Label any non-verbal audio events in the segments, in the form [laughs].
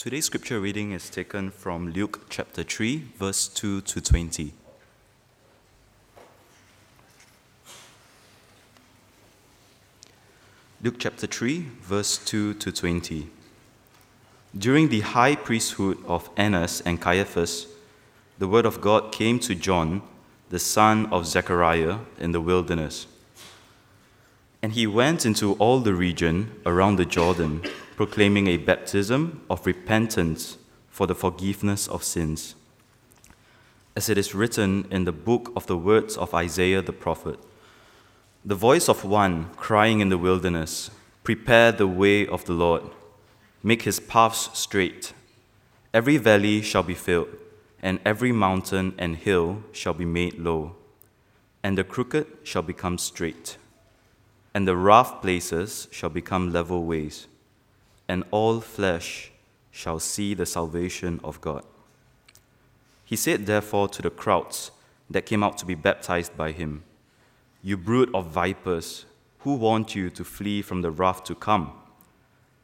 Today's scripture reading is taken from Luke chapter 3, verse 2 to 20. Luke chapter 3, verse 2 to 20. During the high priesthood of Annas and Caiaphas, the word of God came to John, the son of Zechariah, in the wilderness. And he went into all the region around the Jordan, proclaiming a baptism of repentance for the forgiveness of sins. As it is written in the book of the words of Isaiah the prophet the voice of one crying in the wilderness, Prepare the way of the Lord, make his paths straight. Every valley shall be filled, and every mountain and hill shall be made low, and the crooked shall become straight, and the rough places shall become level ways, and all flesh shall see the salvation of God. He said, therefore, to the crowds that came out to be baptized by him, you brood of vipers, who warned you to flee from the wrath to come?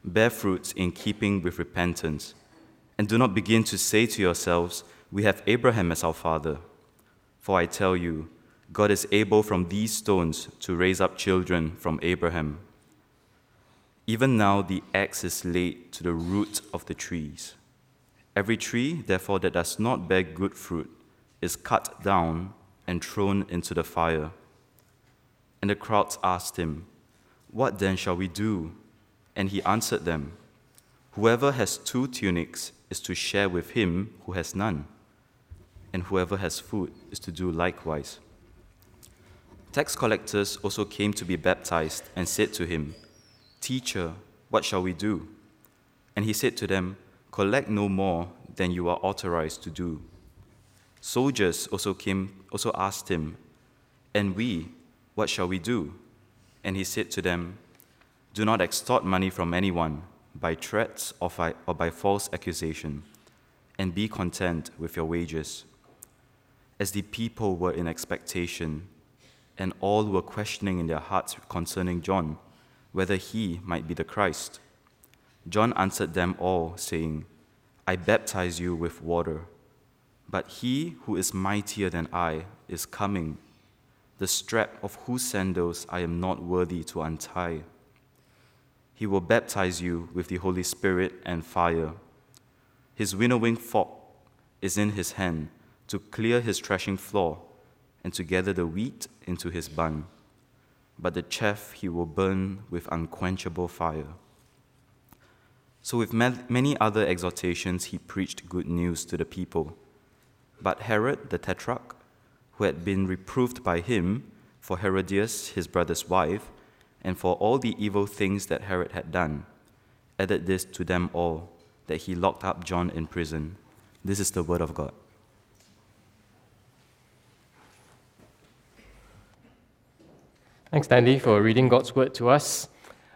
Bear fruits in keeping with repentance, and do not begin to say to yourselves, We have Abraham as our father. For I tell you, God is able from these stones to raise up children from Abraham. Even now the axe is laid to the root of the trees. Every tree, therefore, that does not bear good fruit is cut down and thrown into the fire. And the crowds asked him, What then shall we do? And he answered them, Whoever has two tunics is to share with him who has none, and whoever has food is to do likewise. Tax collectors also came to be baptized and said to him, Teacher, what shall we do? And he said to them, Collect no more than you are authorized to do. Soldiers also came also asked him, And we, what shall we do? And he said to them, Do not extort money from anyone by threats or by, or by false accusation, and be content with your wages. As the people were in expectation, and all were questioning in their hearts concerning John, whether he might be the Christ. John answered them all, saying, I baptize you with water, but he who is mightier than I is coming the strap of whose sandals I am not worthy to untie. He will baptize you with the Holy Spirit and fire. His winnowing fork is in his hand to clear his threshing floor and to gather the wheat into his barn. But the chaff he will burn with unquenchable fire. So, with many other exhortations, he preached good news to the people. But Herod the Tetrarch, who had been reproved by him for Herodias, his brother's wife, and for all the evil things that Herod had done, added this to them all that he locked up John in prison. This is the word of God. Thanks, Stanley, for reading God's word to us.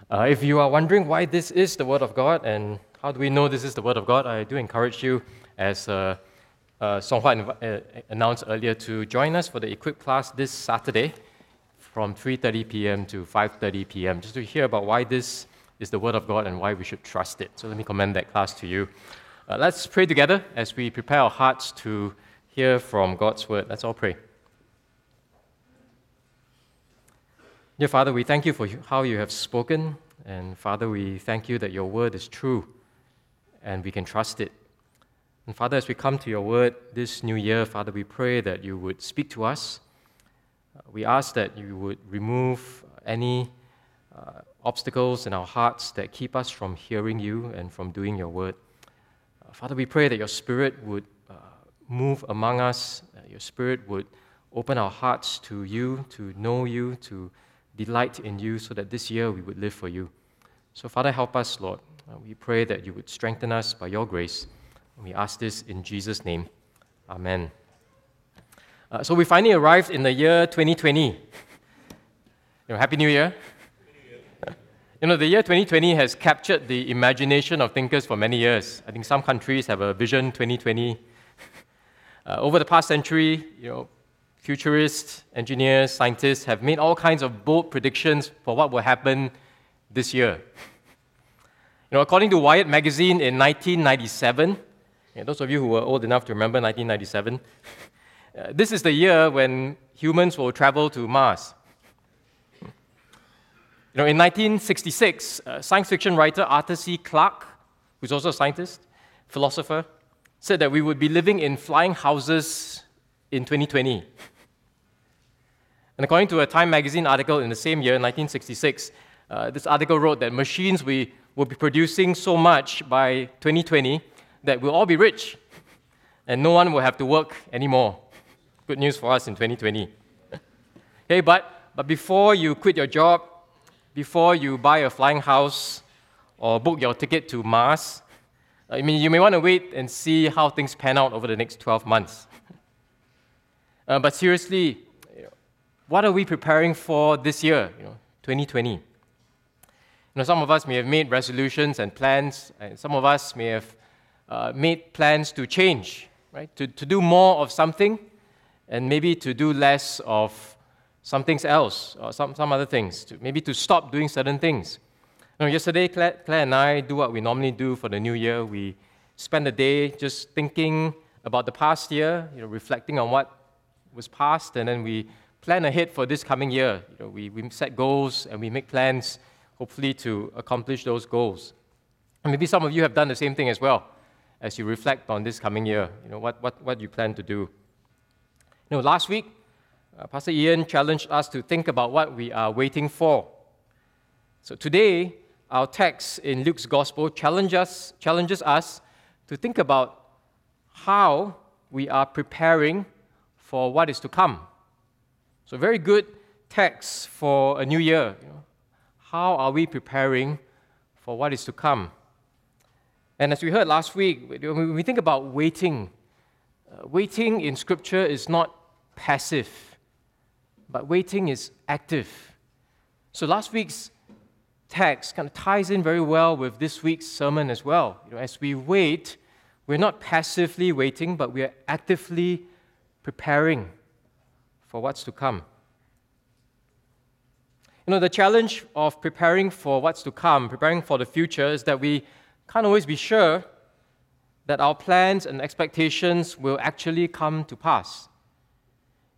Uh, if you are wondering why this is the word of God and how do we know this is the word of God, I do encourage you as uh, uh, Songhua uh, announced earlier to join us for the Equip class this Saturday from 3.30 p.m. to 5.30 p.m. just to hear about why this is the Word of God and why we should trust it. So let me commend that class to you. Uh, let's pray together as we prepare our hearts to hear from God's Word. Let's all pray. Dear Father, we thank you for how you have spoken. And Father, we thank you that your Word is true and we can trust it. And Father, as we come to your word this new year, Father, we pray that you would speak to us. Uh, we ask that you would remove any uh, obstacles in our hearts that keep us from hearing you and from doing your word. Uh, Father, we pray that your spirit would uh, move among us, your spirit would open our hearts to you, to know you, to delight in you, so that this year we would live for you. So, Father, help us, Lord. Uh, we pray that you would strengthen us by your grace. We ask this in Jesus' name. Amen. Uh, so we finally arrived in the year 2020. [laughs] you know, Happy New Year. [laughs] you know, the year 2020 has captured the imagination of thinkers for many years. I think some countries have a vision 2020. [laughs] Uh, over the past century, you know, futurists, engineers, scientists have made all kinds of bold predictions for what will happen this year. You know, according to Wired magazine in 1997, yeah, those of you who were old enough to remember 1997, [laughs] uh, this is the year when humans will travel to Mars. You know, in 1966, uh, science fiction writer Arthur C. Clarke, who's also a scientist, philosopher, said that we would be living in flying houses in 2020. And according to a Time magazine article in the same year, 1966, uh, this article wrote that machines we will be producing so much by 2020 that we'll all be rich and no one will have to work anymore. Good news for us in 2020. okay, but, but before you quit your job, before you buy a flying house or book your ticket to Mars, I mean, you may want to wait and see how things pan out over the next 12 months. uh, but seriously, what are we preparing for this year, you know, 2020? You know, some of us may have made resolutions and plans, and some of us may have uh, made plans to change, right? To, to do more of something and maybe to do less of something else or some, some other things, to, maybe to stop doing certain things. You know, yesterday, Claire, Claire and I do what we normally do for the new year. We spend the day just thinking about the past year, you know, reflecting on what was past, and then we plan ahead for this coming year. You know, we, we set goals and we make plans, hopefully, to accomplish those goals. And maybe some of you have done the same thing as well as you reflect on this coming year, you know, what, what, what you plan to do. You know, last week, uh, Pastor Ian challenged us to think about what we are waiting for. So today, our text in Luke's Gospel challenge us, challenges us to think about how we are preparing for what is to come. So, very good text for a new year. How are we preparing for what is to come? And as we heard last week, when we think about waiting, uh, waiting in Scripture is not passive, but waiting is active. So last week's text kind of ties in very well with this week's sermon as well. You know, as we wait, we're not passively waiting, but we are actively preparing for what's to come. You know, the challenge of preparing for what's to come, preparing for the future, is that we can't always be sure that our plans and expectations will actually come to pass.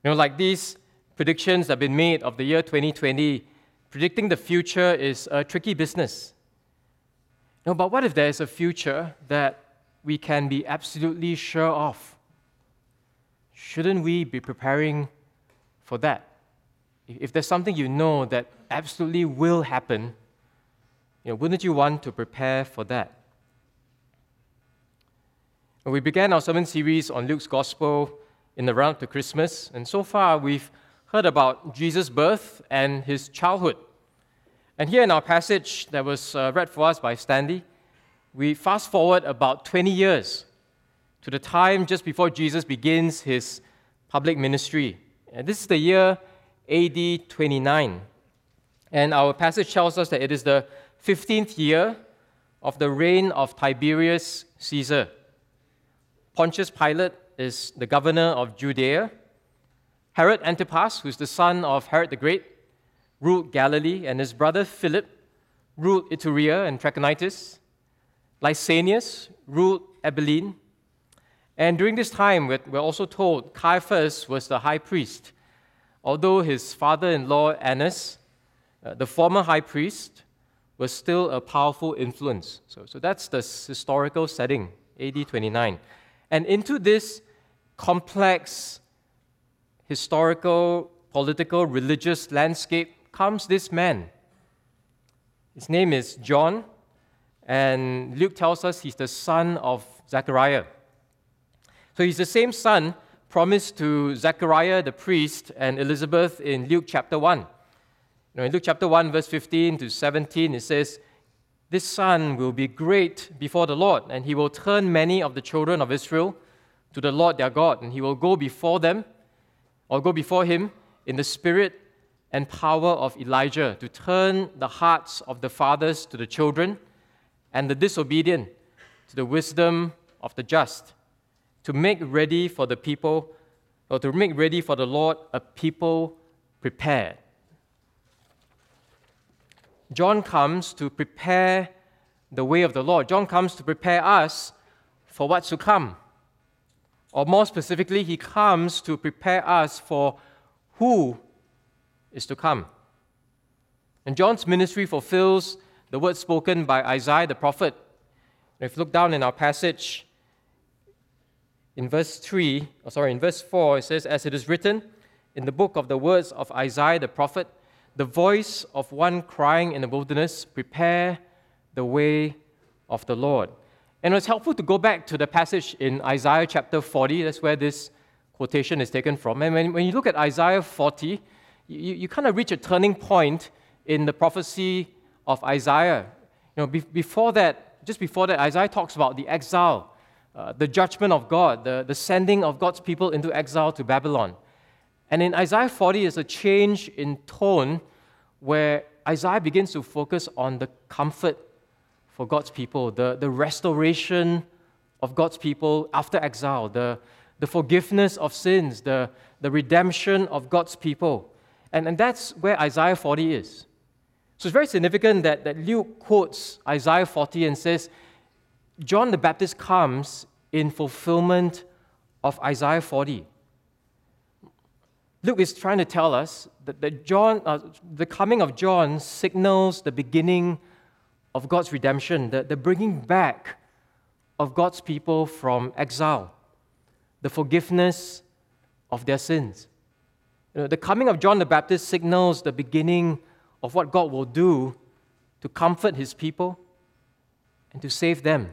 You know, like these predictions that have been made of the year 2020, predicting the future is a tricky business. You know, but what if there is a future that we can be absolutely sure of? Shouldn't we be preparing for that? If there's something you know that absolutely will happen, you know, wouldn't you want to prepare for that? We began our sermon series on Luke's Gospel in the run up to Christmas, and so far we've heard about Jesus' birth and his childhood. And here in our passage that was uh, read for us by Stanley, we fast forward about 20 years to the time just before Jesus begins his public ministry. And this is the year AD 29. And our passage tells us that it is the 15th year of the reign of Tiberius Caesar. Pontius Pilate is the governor of Judea. Herod Antipas, who's the son of Herod the Great, ruled Galilee, and his brother Philip ruled Iturea and Trachonitis. Lysanias ruled Abilene. And during this time, we're also told Caiaphas was the high priest, although his father in law, Annas, uh, the former high priest, was still a powerful influence. So, so that's the historical setting, AD 29. And into this complex historical, political, religious landscape comes this man. His name is John, and Luke tells us he's the son of Zechariah. So he's the same son promised to Zechariah the priest and Elizabeth in Luke chapter 1. You know, in Luke chapter 1, verse 15 to 17, it says, this son will be great before the Lord, and he will turn many of the children of Israel to the Lord their God, and he will go before them, or go before him in the spirit and power of Elijah, to turn the hearts of the fathers to the children, and the disobedient to the wisdom of the just, to make ready for the people, or to make ready for the Lord a people prepared. John comes to prepare the way of the Lord. John comes to prepare us for what's to come. Or more specifically, he comes to prepare us for who is to come. And John's ministry fulfills the word spoken by Isaiah the prophet. if you look down in our passage, in verse 3, or sorry, in verse 4, it says, As it is written in the book of the words of Isaiah the prophet, the voice of one crying in the wilderness, prepare the way of the Lord. And it's helpful to go back to the passage in Isaiah chapter 40. That's where this quotation is taken from. And when, when you look at Isaiah 40, you, you kind of reach a turning point in the prophecy of Isaiah. You know, be, before that, just before that, Isaiah talks about the exile, uh, the judgment of God, the, the sending of God's people into exile to Babylon. And in Isaiah 40 is a change in tone where Isaiah begins to focus on the comfort for God's people, the, the restoration of God's people after exile, the, the forgiveness of sins, the, the redemption of God's people. And, and that's where Isaiah 40 is. So it's very significant that, that Luke quotes Isaiah 40 and says, John the Baptist comes in fulfillment of Isaiah 40. Luke is trying to tell us that, that John, uh, the coming of John signals the beginning of God's redemption, the, the bringing back of God's people from exile, the forgiveness of their sins. You know, the coming of John the Baptist signals the beginning of what God will do to comfort his people and to save them.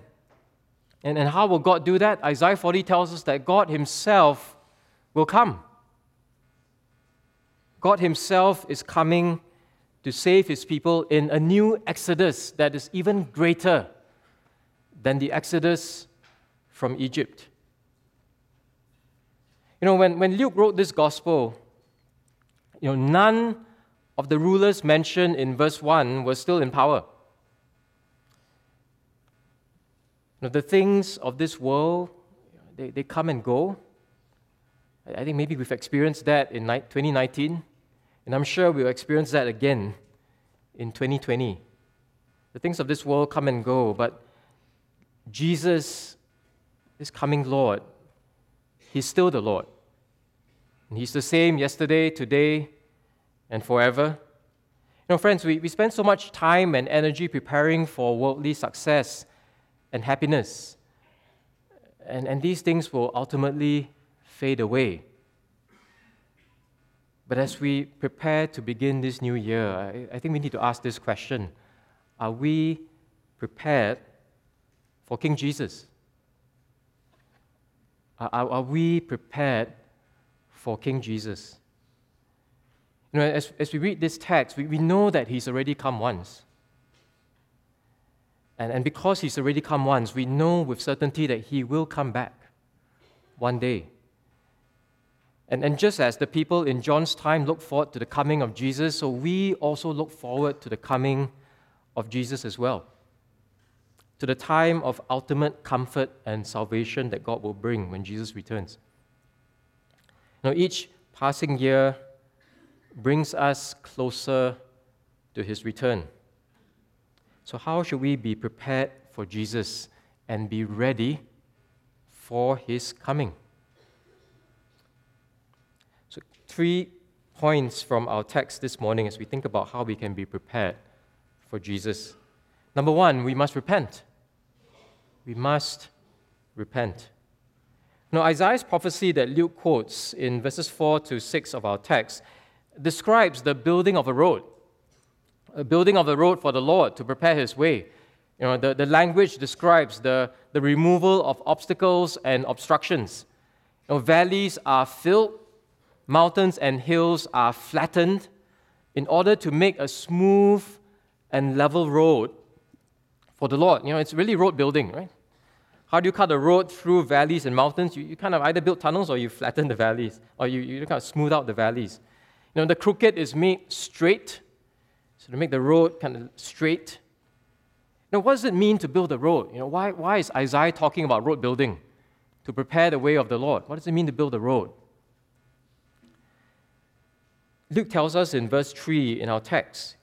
And, and how will God do that? Isaiah 40 tells us that God himself will come. God Himself is coming to save His people in a new exodus that is even greater than the exodus from Egypt. You know, when, when Luke wrote this gospel, you know, none of the rulers mentioned in verse 1 were still in power. You know, the things of this world, they, they come and go. I think maybe we've experienced that in 2019. And I'm sure we'll experience that again in 2020. The things of this world come and go, but Jesus is coming Lord. He's still the Lord. And He's the same yesterday, today, and forever. You know, friends, we, we spend so much time and energy preparing for worldly success and happiness. And, and these things will ultimately fade away. But as we prepare to begin this new year, I, I think we need to ask this question Are we prepared for King Jesus? Are, are we prepared for King Jesus? You know, as, as we read this text, we, we know that he's already come once. And, and because he's already come once, we know with certainty that he will come back one day. And, and just as the people in John's time looked forward to the coming of Jesus, so we also look forward to the coming of Jesus as well. To the time of ultimate comfort and salvation that God will bring when Jesus returns. Now, each passing year brings us closer to his return. So, how should we be prepared for Jesus and be ready for his coming? So, three points from our text this morning as we think about how we can be prepared for Jesus. Number one, we must repent. We must repent. Now, Isaiah's prophecy that Luke quotes in verses 4 to 6 of our text describes the building of a road, a building of the road for the Lord to prepare his way. You know, the, the language describes the, the removal of obstacles and obstructions. You know, valleys are filled mountains and hills are flattened in order to make a smooth and level road for the Lord. You know, it's really road building, right? How do you cut a road through valleys and mountains? You, you kind of either build tunnels or you flatten the valleys, or you, you kind of smooth out the valleys. You know, the crooked is made straight, to make the road kind of straight. Now, what does it mean to build a road? You know, why, why is Isaiah talking about road building? To prepare the way of the Lord. What does it mean to build a road? Luke tells us in verse 3 in our text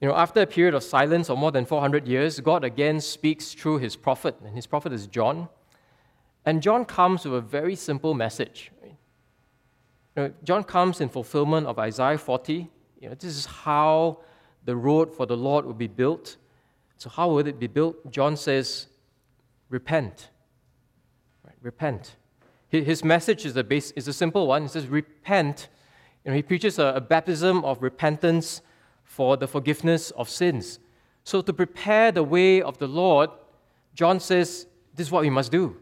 You know, after a period of silence of more than 400 years, God again speaks through his prophet, and his prophet is John. And John comes with a very simple message. You know, John comes in fulfillment of Isaiah 40. You know, this is how the road for the Lord will be built. So, how would it be built? John says, Repent. Right, repent. His message is a, base, is a simple one. He says, Repent. You know, he preaches a, a baptism of repentance for the forgiveness of sins. So, to prepare the way of the Lord, John says, This is what we must do.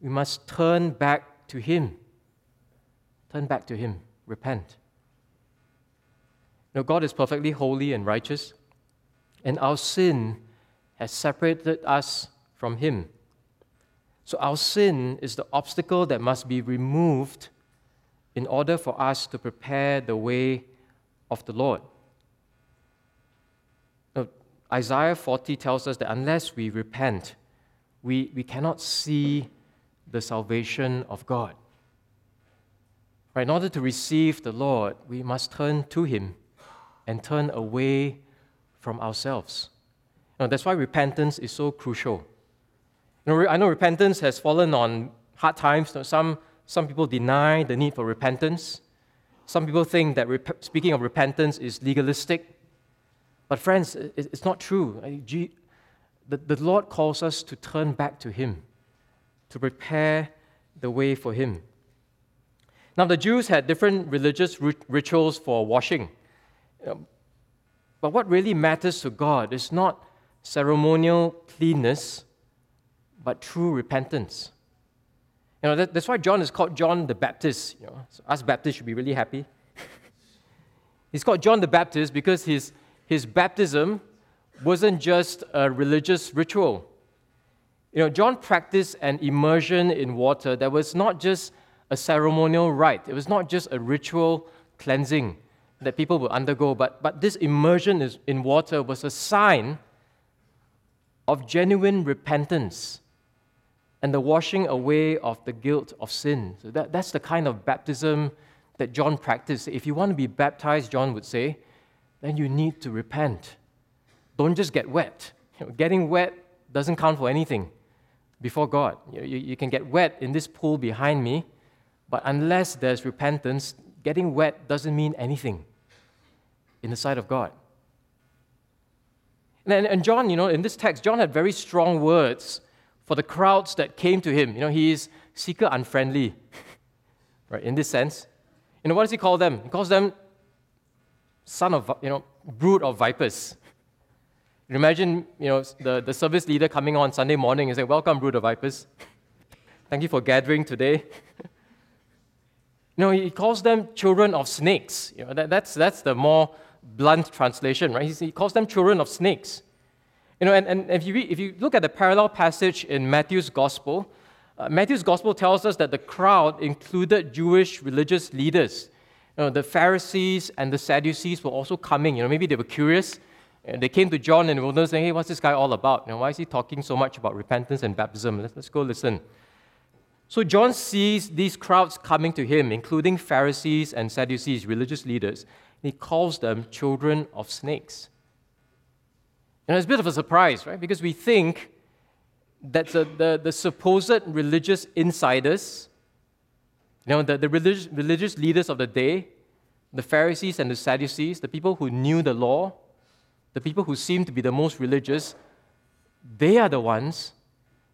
We must turn back to Him. Turn back to Him. Repent. Now, God is perfectly holy and righteous, and our sin has separated us from Him. So, our sin is the obstacle that must be removed in order for us to prepare the way of the Lord. Isaiah 40 tells us that unless we repent, we, we cannot see the salvation of God. Right, in order to receive the Lord, we must turn to Him and turn away from ourselves. You know, that's why repentance is so crucial. You know, I know repentance has fallen on hard times. Some, some people deny the need for repentance. Some people think that rep- speaking of repentance is legalistic. But, friends, it's not true. The Lord calls us to turn back to Him, to prepare the way for Him. Now, the Jews had different religious rituals for washing. Um, but what really matters to God is not ceremonial cleanness, but true repentance. You know, that's why John is called John the Baptist. You know, so us Baptists should be really happy. [laughs] He's called John the Baptist because his his baptism wasn't just a religious ritual. You know, John practiced an immersion in water that was not just a ceremonial rite, it was not just a ritual cleansing that people would undergo, but, but this immersion in water was a sign of genuine repentance and the washing away of the guilt of sin. So that, that's the kind of baptism that John practiced. If you want to be baptized, John would say, then you need to repent. Don't just get wet. You know, getting wet doesn't count for anything before God. You, you, you can get wet in this pool behind me, but unless there's repentance, getting wet doesn't mean anything in the sight of God. And, and John, you know, in this text, John had very strong words for the crowds that came to him. You know, he is seeker unfriendly, [laughs] right, in this sense. You know, what does he call them? He calls them son of, you know, brood of vipers. Imagine, you know, the, the service leader coming on Sunday morning and saying, Welcome, brood of vipers. Thank you for gathering today. [laughs] you know, he calls them children of snakes. You know, that, that's, that's the more blunt translation, right? He calls them children of snakes. You know, and, and if, you read, if you look at the parallel passage in Matthew's Gospel, uh, Matthew's Gospel tells us that the crowd included Jewish religious leaders you know, the Pharisees and the Sadducees were also coming. You know, maybe they were curious. And they came to John in the wilderness saying, Hey, what's this guy all about? You know, why is he talking so much about repentance and baptism? Let's, let's go listen. So John sees these crowds coming to him, including Pharisees and Sadducees, religious leaders. and he calls them children of snakes. And it's a bit of a surprise, right? Because we think that the, the, the supposed religious insiders you know, the, the religious, religious leaders of the day, the Pharisees and the Sadducees, the people who knew the law, the people who seemed to be the most religious, they are the ones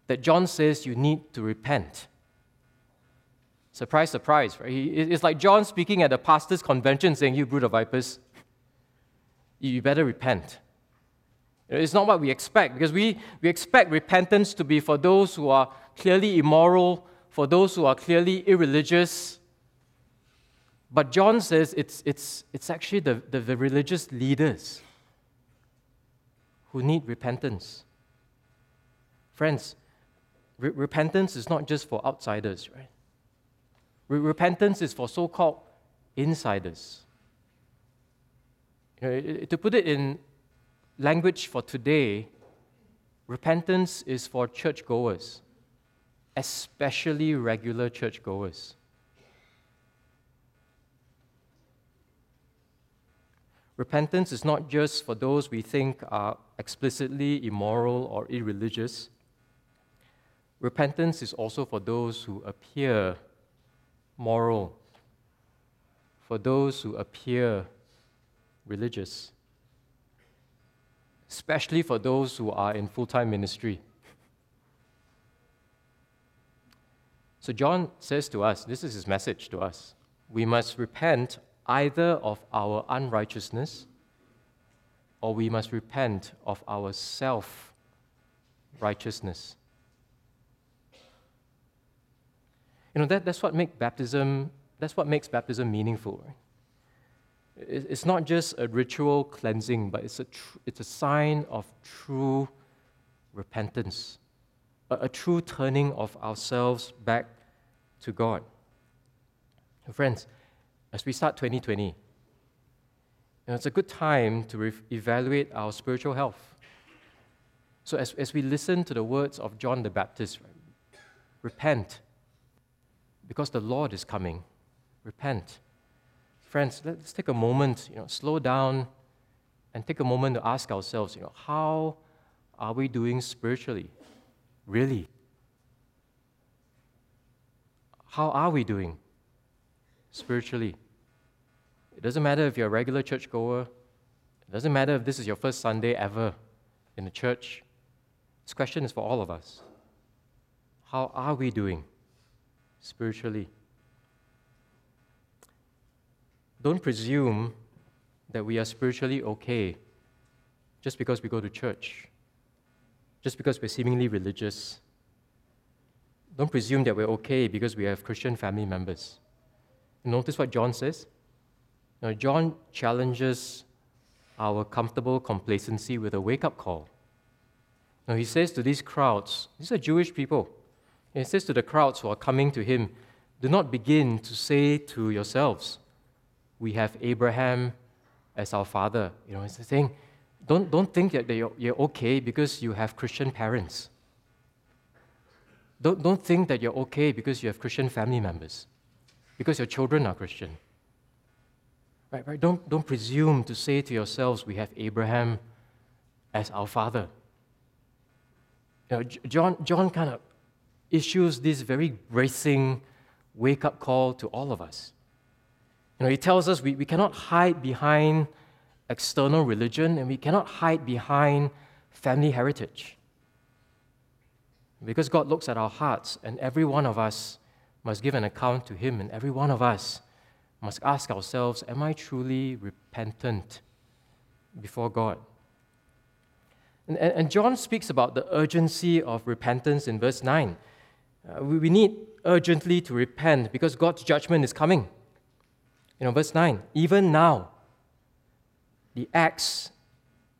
that John says you need to repent. Surprise, surprise, right? It's like John speaking at a pastor's convention saying, You brood of vipers, you better repent. It's not what we expect because we, we expect repentance to be for those who are clearly immoral, for those who are clearly irreligious. But John says it's, it's, it's actually the, the, the religious leaders who need repentance. Friends, re- repentance is not just for outsiders, right? Re- repentance is for so called insiders. You know, to put it in language for today, repentance is for churchgoers especially regular churchgoers. repentance is not just for those we think are explicitly immoral or irreligious. Repentance is also for those who appear moral, for those who appear religious, especially for those who are in full time ministry. So, John says to us this is his message to us we must repent either of our unrighteousness or we must repent of our self righteousness. You know, that, that's what makes baptism, that's what makes baptism meaningful. Right? It's not just a ritual cleansing, but it's a, tr- it's a sign of true repentance a, a true turning of ourselves back to God. Friends, as we start 2020, you know, it's a good time to re- evaluate our spiritual health. So, as, as we listen to the words of John the Baptist, right, repent, because the Lord is coming. Repent. Friends, let's take a moment, you know, slow down and take a moment to ask ourselves, you know, how are we doing spiritually? Really? How are we doing spiritually? It doesn't matter if you're a regular churchgoer, it doesn't matter if this is your first Sunday ever in the church. This question is for all of us. How are we doing spiritually? Don't presume that we are spiritually okay just because we go to church just because we're seemingly religious. Don't presume that we're okay because we have Christian family members. Notice what John says. Now, John challenges our comfortable complacency with a wake up call. Now, he says to these crowds, these are Jewish people, he says to the crowds who are coming to him, do not begin to say to yourselves, We have Abraham as our father. You know, he's saying, don't, don't think that you're, you're okay because you have Christian parents. Don't, don't think that you're okay because you have Christian family members, because your children are Christian. Right, right? Don't, don't presume to say to yourselves, we have Abraham as our father. You know, John, John kind of issues this very bracing wake up call to all of us. You know, he tells us we, we cannot hide behind external religion and we cannot hide behind family heritage. Because God looks at our hearts, and every one of us must give an account to Him, and every one of us must ask ourselves Am I truly repentant before God? And, and John speaks about the urgency of repentance in verse 9. Uh, we, we need urgently to repent because God's judgment is coming. You know, verse 9, even now, the axe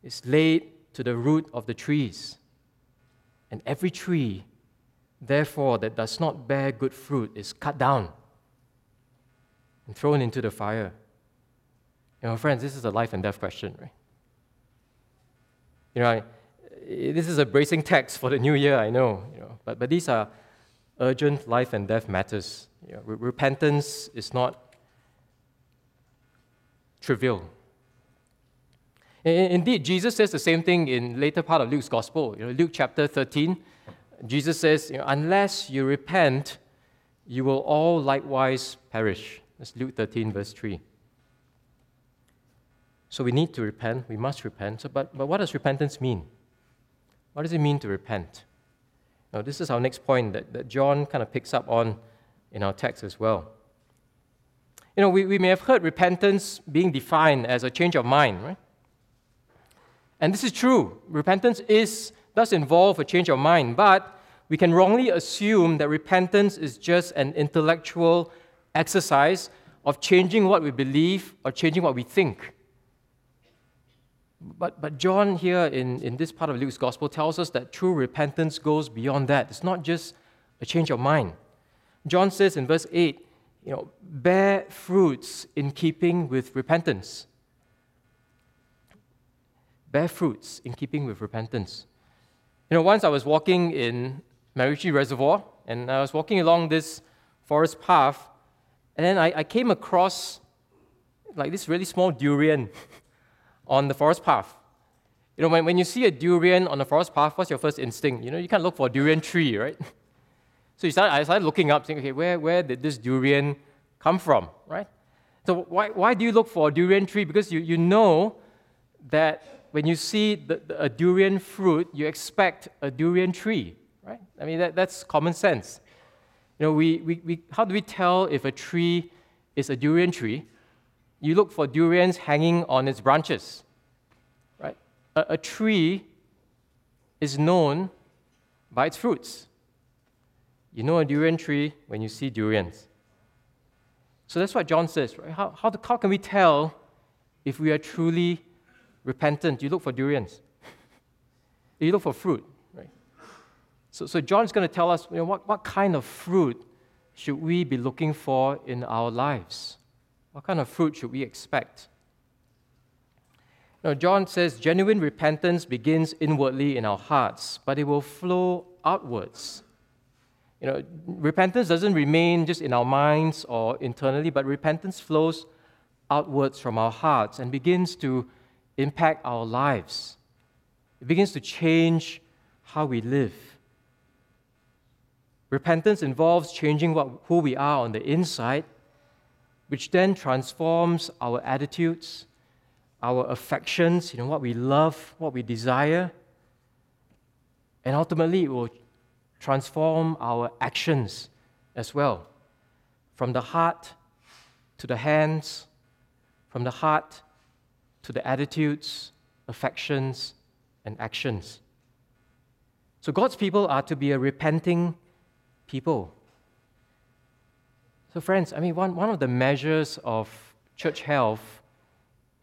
is laid to the root of the trees. And every tree, therefore, that does not bear good fruit is cut down and thrown into the fire. You know, friends, this is a life and death question, right? You know, this is a bracing text for the new year, I know, you know, but, but these are urgent life and death matters. You know, repentance is not trivial. Indeed, Jesus says the same thing in later part of Luke's gospel. You know, Luke chapter 13, Jesus says, you know, unless you repent, you will all likewise perish. That's Luke 13, verse 3. So we need to repent, we must repent. So, but, but what does repentance mean? What does it mean to repent? Now, this is our next point that, that John kind of picks up on in our text as well. You know, we, we may have heard repentance being defined as a change of mind, right? And this is true. Repentance is, does involve a change of mind, but we can wrongly assume that repentance is just an intellectual exercise of changing what we believe or changing what we think. But, but John, here in, in this part of Luke's gospel, tells us that true repentance goes beyond that. It's not just a change of mind. John says in verse 8, you know, bear fruits in keeping with repentance bear fruits in keeping with repentance. You know, once I was walking in MacRitchie Reservoir, and I was walking along this forest path, and then I, I came across like this really small durian. [laughs] on the forest path. You know, when, when you see a durian on the forest path, what's your first instinct? You know, you can't look for a durian tree, right? [laughs] So you start, I started looking up, saying, okay, where, where did this durian come from, right? So why, why do you look for a durian tree? Because you, you know that when you see the, the, a durian fruit, you expect a durian tree, right? I mean, that, that's common sense. You know, we, we, we, how do we tell if a tree is a durian tree? You look for durians hanging on its branches, right? A, a tree is known by its fruits. You know a durian tree when you see durians. So that's what John says, right? How, how, how can we tell if we are truly repentant? You look for durians, [laughs] you look for fruit, right? So, so John's going to tell us you know, what, what kind of fruit should we be looking for in our lives? What kind of fruit should we expect? Now, John says genuine repentance begins inwardly in our hearts, but it will flow outwards you know, repentance doesn't remain just in our minds or internally, but repentance flows outwards from our hearts and begins to impact our lives. It begins to change how we live. Repentance involves changing what, who we are on the inside, which then transforms our attitudes, our affections, you know, what we love, what we desire, and ultimately it will transform our actions as well. From the heart to the hands, from the heart to the attitudes, affections, and actions. So God's people are to be a repenting people. So, friends, I mean, one, one of the measures of church health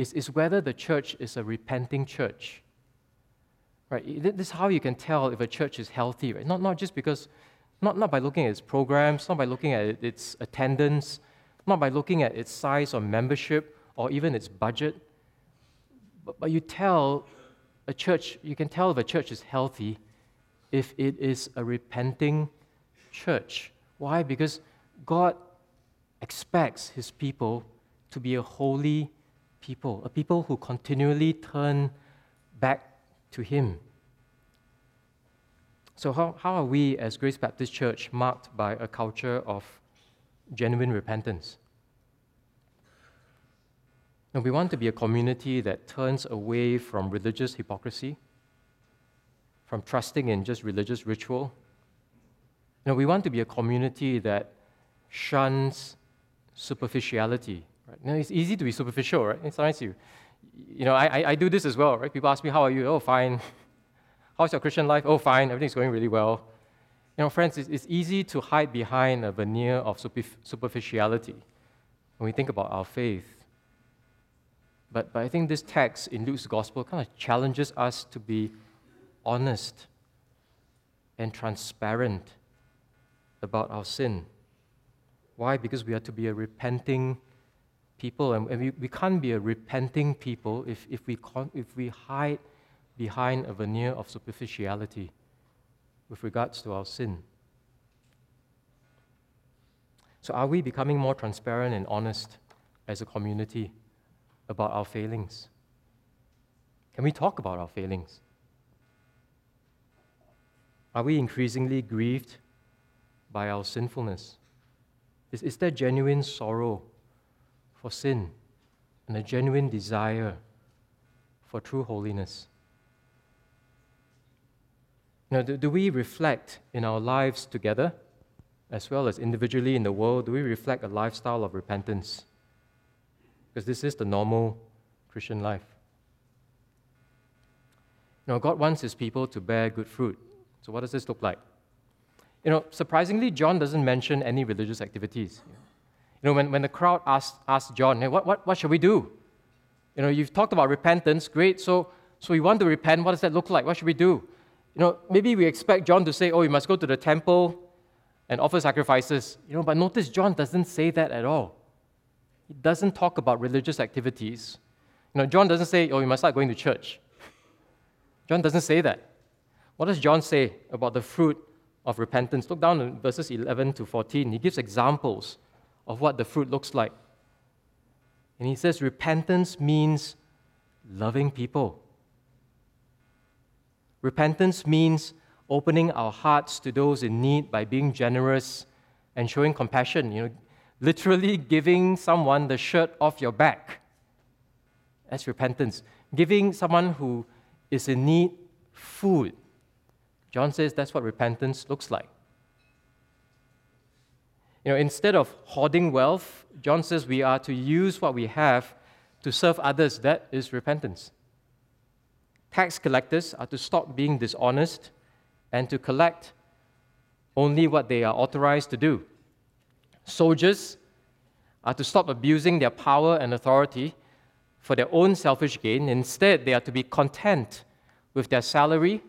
is, is whether the church is a repenting church. Right? This is how you can tell if a church is healthy, right? Not, not just because, not, not by looking at its programs, not by looking at its attendance, not by looking at its size or membership or even its budget, but, but you tell a church, you can tell if a church is healthy if it is a repenting church. Why? Because God expects his people to be a holy people, a people who continually turn back to Him. So, how, how are we as Grace Baptist Church marked by a culture of genuine repentance? And we want to be a community that turns away from religious hypocrisy, from trusting in just religious ritual. You we want to be a community that shuns superficiality. Right? Know, it's easy to be superficial, right? Sometimes you, you know, I, I do this as well, right? People ask me, How are you? Oh, fine. [laughs] How's your Christian life? Oh, fine. Everything's going really well. You know, friends, it's, it's easy to hide behind a veneer of superficiality when we think about our faith. But, but I think this text in Luke's gospel kind of challenges us to be honest and transparent about our sin. Why? Because we are to be a repenting people, and, we, we can't be a repenting people if, if, we if we hide behind a veneer of superficiality with regards to our sin. So, are we becoming more transparent and honest as a community about our failings? Can we talk about our failings? Are we increasingly grieved by our sinfulness? Is, is there genuine sorrow for sin and a genuine desire for true holiness. Now, do, do we reflect in our lives together, as well as individually in the world, do we reflect a lifestyle of repentance? Because this is the normal Christian life. Now, God wants his people to bear good fruit. So, what does this look like? You know, surprisingly, John doesn't mention any religious activities. You know, when, when the crowd asked, asked John, hey, what, what, what should we do? You know, you've talked about repentance, great. So, so we want to repent. What does that look like? What should we do? You know, maybe we expect John to say, oh, you must go to the temple and offer sacrifices. You know, but notice John doesn't say that at all. He doesn't talk about religious activities. You know, John doesn't say, oh, you must start going to church. John doesn't say that. What does John say about the fruit of repentance? Look down in verses 11 to 14. He gives examples of what the fruit looks like. And he says repentance means loving people. Repentance means opening our hearts to those in need by being generous and showing compassion, you know, literally giving someone the shirt off your back. That's repentance. Giving someone who is in need food. John says that's what repentance looks like. You know, instead of hoarding wealth, John says we are to use what we have to serve others. That is repentance. Tax collectors are to stop being dishonest and to collect only what they are authorized to do. Soldiers are to stop abusing their power and authority for their own selfish gain. Instead, they are to be content with their salary.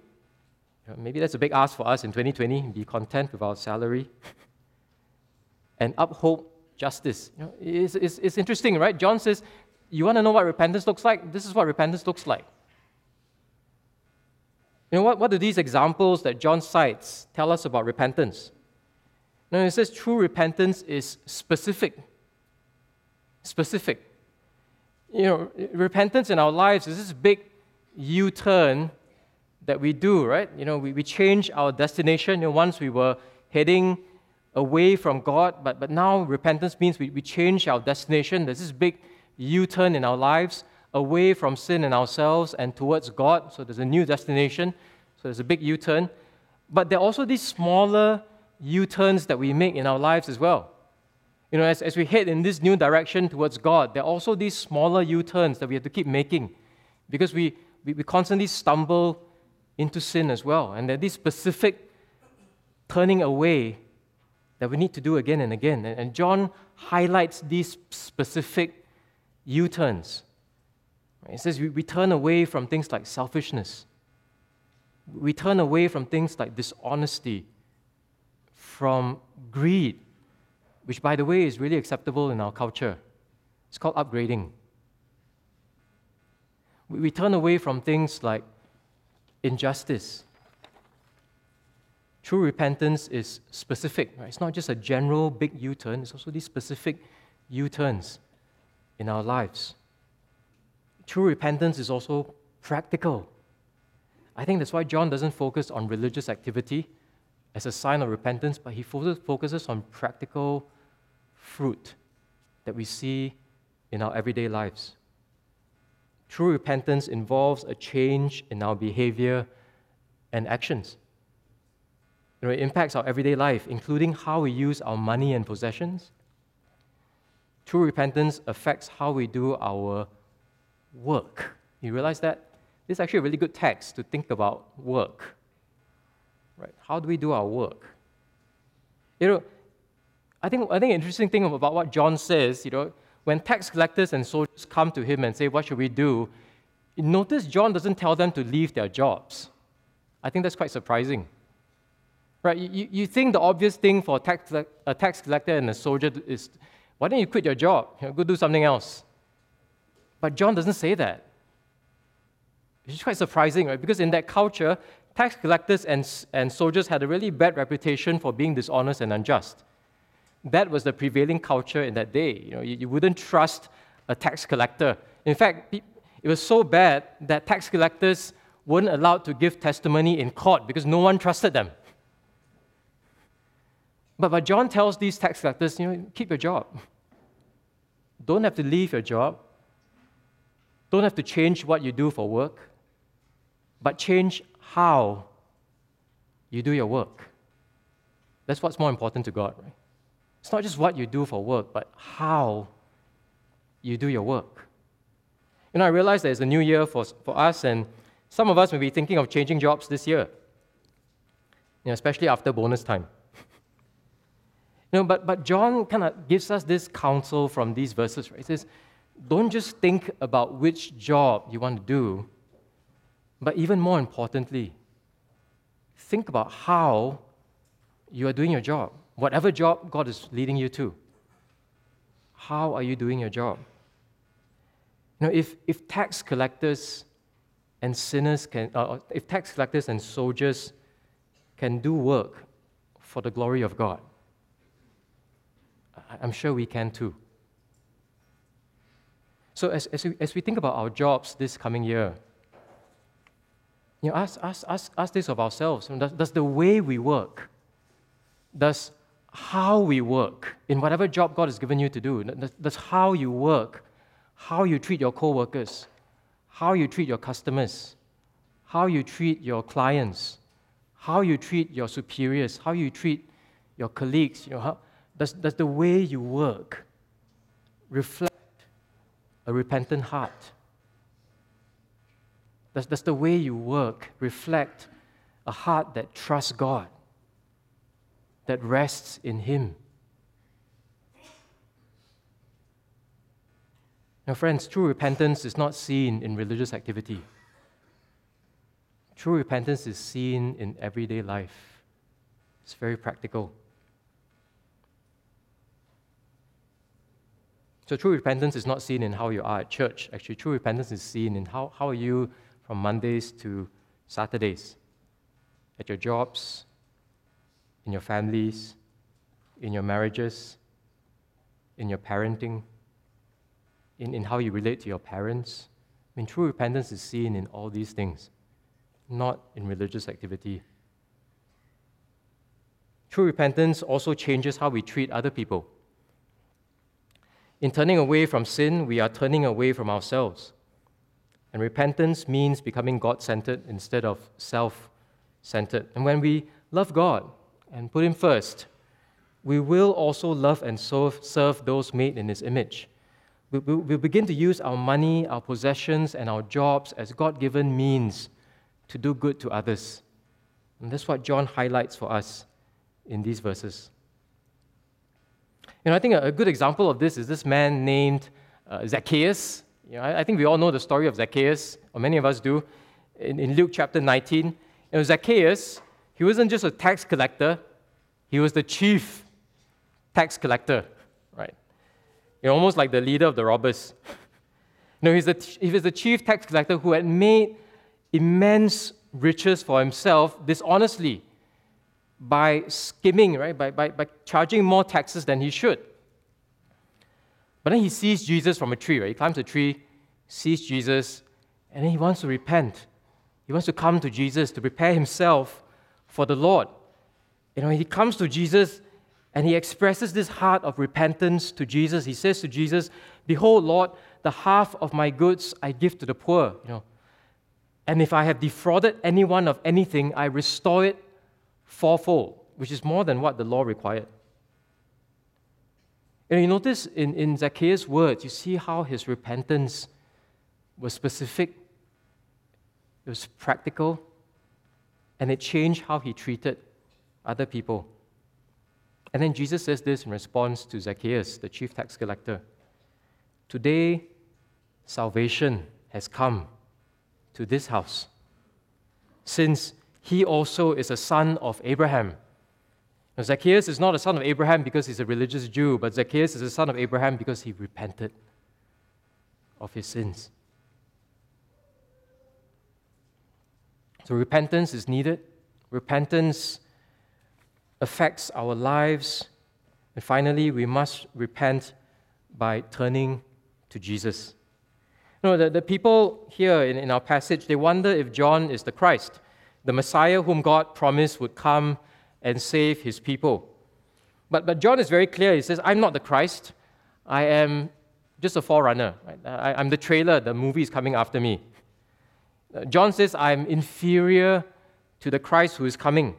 Maybe that's a big ask for us in 2020 be content with our salary [laughs] and uphold justice. You know, it's, it's, it's interesting, right? John says, You want to know what repentance looks like? This is what repentance looks like. You know, what, what do these examples that John cites tell us about repentance? Now, it says true repentance is specific. Specific. You know, repentance in our lives is this big U turn that we do, right? You know, we, we change our destination. You know, once we were heading away from God, but, but now repentance means we, we change our destination. There's this big U turn in our lives away from sin and ourselves and towards God. So there's a new destination. So there's a big U turn. But there are also these smaller U turns that we make in our lives as well. You know, as, as we head in this new direction towards God, there are also these smaller U turns that we have to keep making because we, we, we constantly stumble into sin as well. And are these specific turning away that we need to do again and again. And, John highlights these specific U turns. He says we, we turn away from things like selfishness, we turn away from things like dishonesty, from greed, which, by the way, is really acceptable in our culture. It's called upgrading. We turn away from things like injustice. True repentance is specific, right? It's not just a general big U turn, it's also these specific U turns in our lives. True repentance is also practical. I think that's why John doesn't focus on religious activity as a sign of repentance, but he focuses on practical fruit that we see in our everyday lives. True repentance involves a change in our behavior and actions. You know, it impacts our everyday life, including how we use our money and possessions. True repentance affects how we do our work. You realize that? This is actually a really good text to think about work. Right? How do we do our work? You know, I think, I think an interesting thing about what John says, you know, when tax collectors and soldiers come to him and say, What should we do? Notice John doesn't tell them to leave their jobs. I think that's quite surprising. Right? You, you think the obvious thing for a tax, a tax collector and a soldier is, why don't you quit your job? You know, go do something else. But John doesn't say that. It's quite surprising, right? Because in that culture, tax collectors and, and soldiers had a really bad reputation for being dishonest and unjust that was the prevailing culture in that day. You, know, you, you wouldn't trust a tax collector. In fact, it was so bad that tax collectors weren't allowed to give testimony in court because no one trusted them. But, but John tells these tax collectors, you know, keep your job. Don't have to leave your job. Don't have to change what you do for work, but change how you do your work. That's what's more important to God, right? It's not just what you do for work, but how you do your work. You know, I realize that it's a new year for, for us, and some of us may be thinking of changing jobs this year, you know, especially after bonus time. [laughs] you know, but, but John kind of gives us this counsel from these verses, right? He says, don't just think about which job you want to do, but even more importantly, think about how you are doing your job whatever job God is leading you to, how are you doing your job? You know, if, if tax collectors and sinners can, uh, if tax collectors and soldiers can do work for the glory of God, I'm sure we can too. So, as, as, we, as we think about our jobs this coming year, you know, ask, ask, ask, ask this of ourselves. Does, does the way we work, does how we work in whatever job God has given you to do, does how you work, how you treat your co-workers, how you treat your customers, how you treat your clients, how you treat your superiors, how you treat your colleagues, you know, how, does, does the way you work. Reflect a repentant heart? Does, does the way you work. Reflect a heart that trusts God, that rests in Him? Now, friends, true repentance is not seen in religious activity. True repentance is seen in everyday life. It's very practical. So true repentance is not seen in how you are at church. Actually, true repentance is seen in how, how are you from Mondays to Saturdays, at your jobs, in your families, in your marriages, in your parenting, in, in how you relate to your parents. I mean, true repentance is seen in all these things, not in religious activity. True repentance also changes how we treat other people. In turning away from sin, we are turning away from ourselves. And repentance means becoming God centered instead of self centered. And when we love God and put Him first, we will also love and serve, serve those made in His image. We, we, we begin to use our money, our possessions, and our jobs as God given means to do good to others. And that's what John highlights for us in these verses. You know, I think a, good example of this is this man named uh, Zacchaeus. You know, I, I, think we all know the story of Zacchaeus, or many of us do, in, in Luke chapter 19. You know, Zacchaeus, he wasn't just a tax collector, he was the chief tax collector, right? You know, almost like the leader of the robbers. Know, he's the, he was the chief tax collector who had made immense riches for himself dishonestly by skimming, right? By, by, by charging more taxes than he should. But then he sees Jesus from a tree, right? He climbs a tree, sees Jesus, and then he wants to repent. He wants to come to Jesus to prepare himself for the Lord. You know, he comes to Jesus and he expresses this heart of repentance to Jesus. He says to Jesus, Behold, Lord, the half of my goods I give to the poor, you know. And if I have defrauded anyone of anything, I restore it fourfold, which is more than what the law required. And you notice in, in Zacchaeus' words, you see how his repentance was specific, it was practical, and it changed how he treated other people. And then Jesus says this in response to Zacchaeus, the chief tax collector Today, salvation has come to this house, since he also is a son of Abraham. Now, Zacchaeus is not a son of Abraham because he's a religious Jew, but Zacchaeus is a son of Abraham because he repented of his sins. So, repentance is needed. Repentance affects our lives. And finally, we must repent by turning to Jesus. You know, the, the people here in, in our passage, they wonder if John is the Christ the Messiah whom God promised would come and save his people. But, but John is very clear. He says, I'm not the Christ. I am just a forerunner. Right? I, I'm the trailer. The movie is coming after me. Uh, John says, I'm inferior to the Christ who is coming.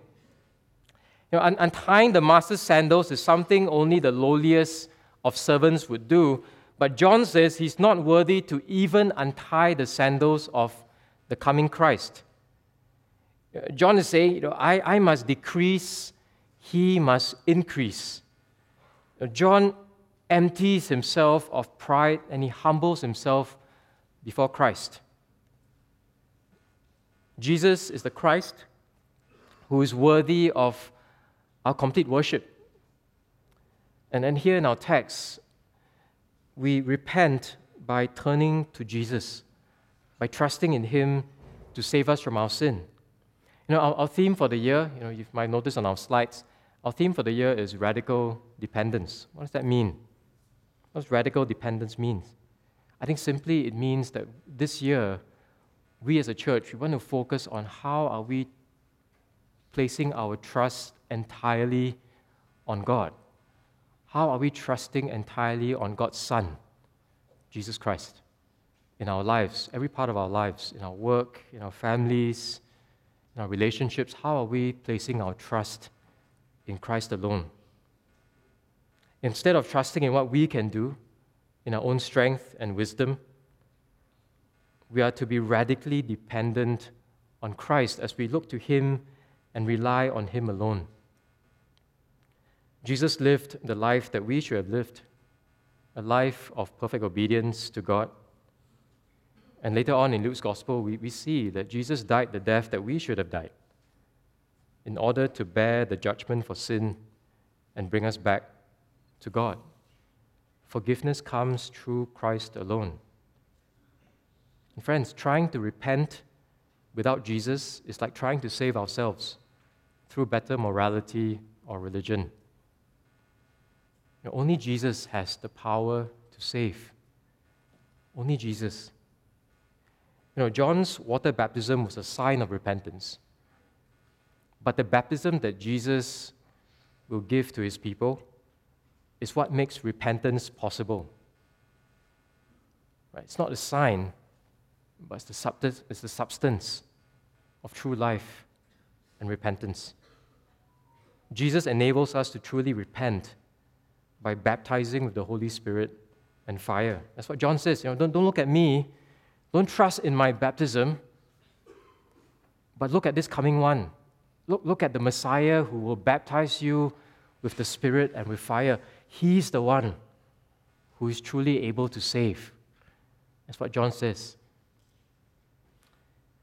You know, untying the master's sandals is something only the lowliest of servants would do. But John says he's not worthy to even untie the sandals of the coming Christ. John is saying, you know, I, I must decrease, he must increase. John empties himself of pride and he humbles himself before Christ. Jesus is the Christ who is worthy of our complete worship. And then here in our text, we repent by turning to Jesus, by trusting in Him to save us from our sin. You know, our, our theme for the year, you know, you might notice on our slides, our theme for the year is radical dependence. What does that mean? What does radical dependence mean? I think simply it means that this year, we as a church, we want to focus on how are we placing our trust entirely on God? How are we trusting entirely on God's Son, Jesus Christ, in our lives, every part of our lives, in our work, in our families, in our relationships? How are we placing our trust in Christ alone? Instead of trusting in what we can do, in our own strength and wisdom, we are to be radically dependent on Christ as we look to Him and rely on Him alone. Jesus lived the life that we should have lived, a life of perfect obedience to God. And later on in Luke's gospel, we, we see that Jesus died the death that we should have died in order to bear the judgment for sin and bring us back to God. Forgiveness comes through Christ alone. And friends, trying to repent without Jesus is like trying to save ourselves through better morality or religion. You know, only Jesus has the power to save. Only Jesus. You know, John's water baptism was a sign of repentance. But the baptism that Jesus will give to his people is what makes repentance possible. Right? It's not a sign, but it's the, substance, it's the substance of true life and repentance. Jesus enables us to truly repent by baptizing with the Holy Spirit and fire. That's what John says. You know, don't, don't look at me, don't trust in my baptism, but look at this coming one. Look, look at the Messiah who will baptize you with the Spirit and with fire. He's the one who is truly able to save. That's what John says.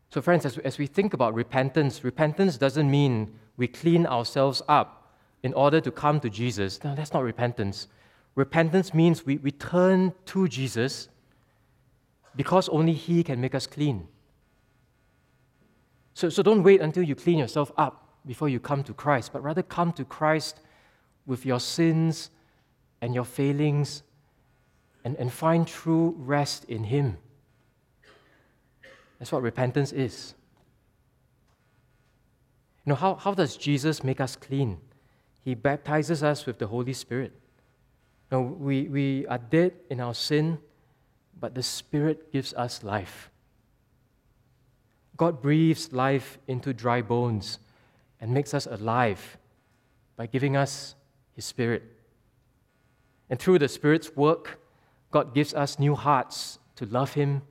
So, friends, as, as we think about repentance, repentance doesn't mean we clean ourselves up in order to come to Jesus. No, that's not repentance. Repentance means we, we turn to Jesus because only He can make us clean. So, so don't wait until you clean yourself up before you come to Christ, but rather come to Christ with your sins and your failings and, and find true rest in Him. That's what repentance is. You know, how, how does Jesus make us clean? He baptizes us with the Holy Spirit. Now, we, we are dead in our sin, but the Spirit gives us life. God breathes life into dry bones and makes us alive by giving us His Spirit. And through the Spirit's work, God gives us new hearts to love Him,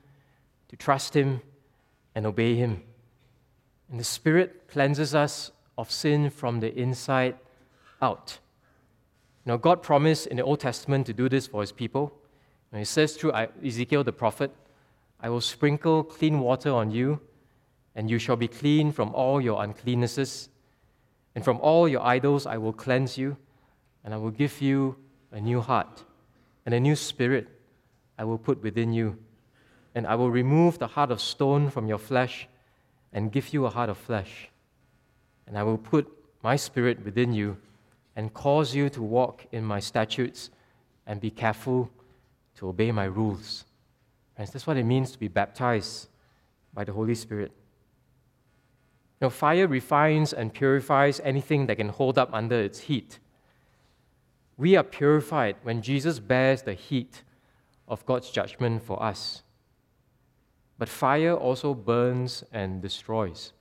to trust Him, and obey Him. And the Spirit cleanses us of sin from the inside out. Now, God promised in the Old Testament to do this for His people. And He says through Ezekiel the prophet, I will sprinkle clean water on you, and you shall be clean from all your uncleannesses. And from all your idols I will cleanse you, and I will give you a new heart, and a new spirit I will put within you. And I will remove the heart of stone from your flesh and give you a heart of flesh. And I will put my spirit within you and cause you to walk in my statutes and be careful to obey my rules. Friends, that's what it means to be baptized by the Holy Spirit. Now, fire refines and purifies anything that can hold up under its heat. We are purified when Jesus bears the heat of God's judgment for us. But fire also burns and destroys.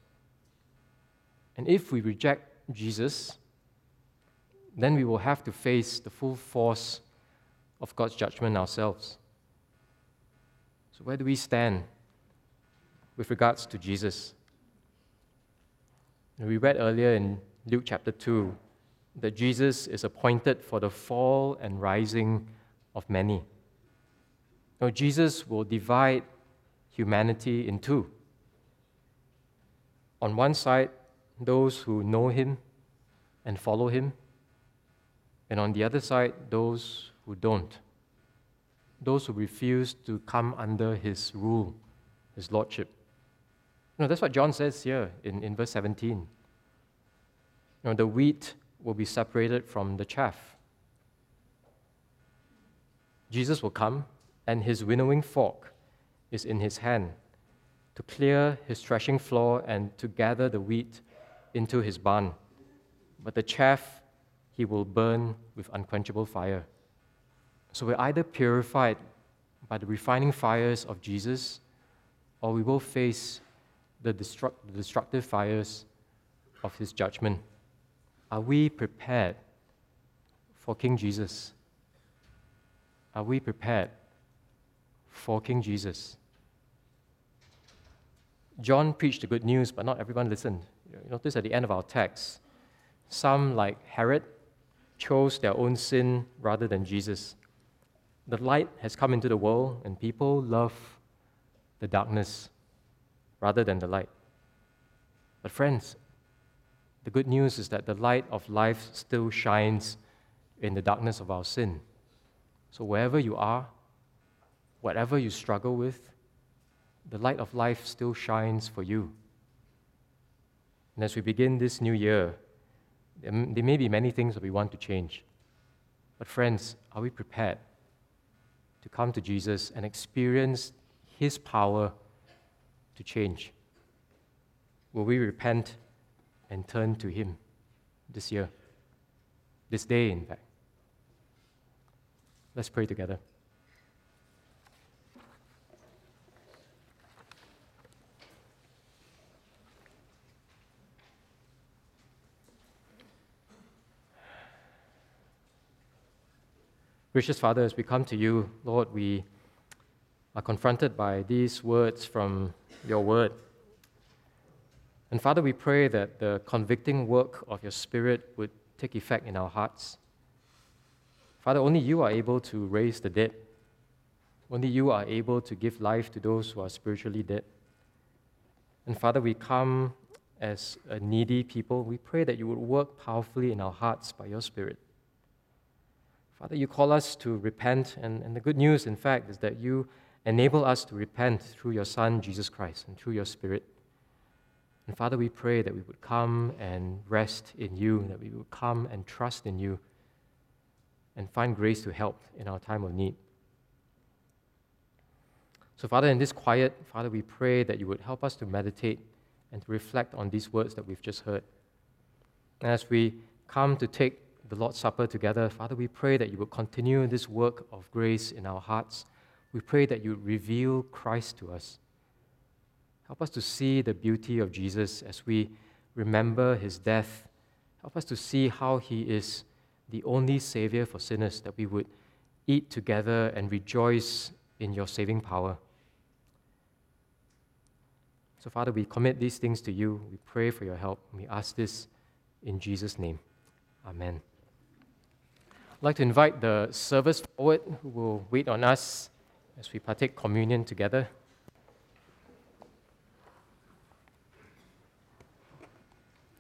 And if we reject Jesus, then we will have to face the full force of God's judgment ourselves. So, where do we stand with regards to Jesus? We read earlier in Luke chapter 2 that Jesus is appointed for the fall and rising of many. Now, Jesus will divide humanity in two. On one side, those who know him and follow him, and on the other side, those who don't. Those who refuse to come under his rule, his lordship. No, that's what John says here in, in verse 17. You know, the wheat will be separated from the chaff. Jesus will come and his winnowing fork is in his hand to clear his threshing floor and to gather the wheat into his barn. But the chaff he will burn with unquenchable fire. So we're either purified by the refining fires of Jesus, or we will face the, destruct, the destructive fires of his judgment. Are we prepared for King Jesus? Are we prepared for King Jesus? John preached the good news, but not everyone listened. You notice at the end of our text, some, like Herod, chose their own sin rather than Jesus. The light has come into the world, and people love the darkness rather than the light. But, friends, the good news is that the light of life still shines in the darkness of our sin. So, wherever you are, whatever you struggle with, the light of life still shines for you. And as we begin this new year, there may be many things that we want to change. But, friends, are we prepared to come to Jesus and experience His power to change? Will we repent and turn to Him this year? This day, in fact. Let's pray together. Gracious Father, as we come to you, Lord, we are confronted by these words from your word. And Father, we pray that the convicting work of your Spirit would take effect in our hearts. Father, only you are able to raise the dead. Only you are able to give life to those who are spiritually dead. And Father, we come as a needy people. We pray that you would work powerfully in our hearts by your Spirit. Father, you call us to repent, and, and the good news, in fact, is that you enable us to repent through your Son, Jesus Christ, and through your Spirit. And Father, we pray that we would come and rest in you, that we would come and trust in you, and find grace to help in our time of need. So, Father, in this quiet, Father, we pray that you would help us to meditate and to reflect on these words that we've just heard. And as we come to take the Lord's Supper together, Father, we pray that you would continue this work of grace in our hearts. We pray that you reveal Christ to us. Help us to see the beauty of Jesus as we remember his death. Help us to see how he is the only Savior for sinners, that we would eat together and rejoice in your saving power. So, Father, we commit these things to you. We pray for your help. We ask this in Jesus' name. Amen. I'd like to invite the servers forward who will wait on us as we partake communion together.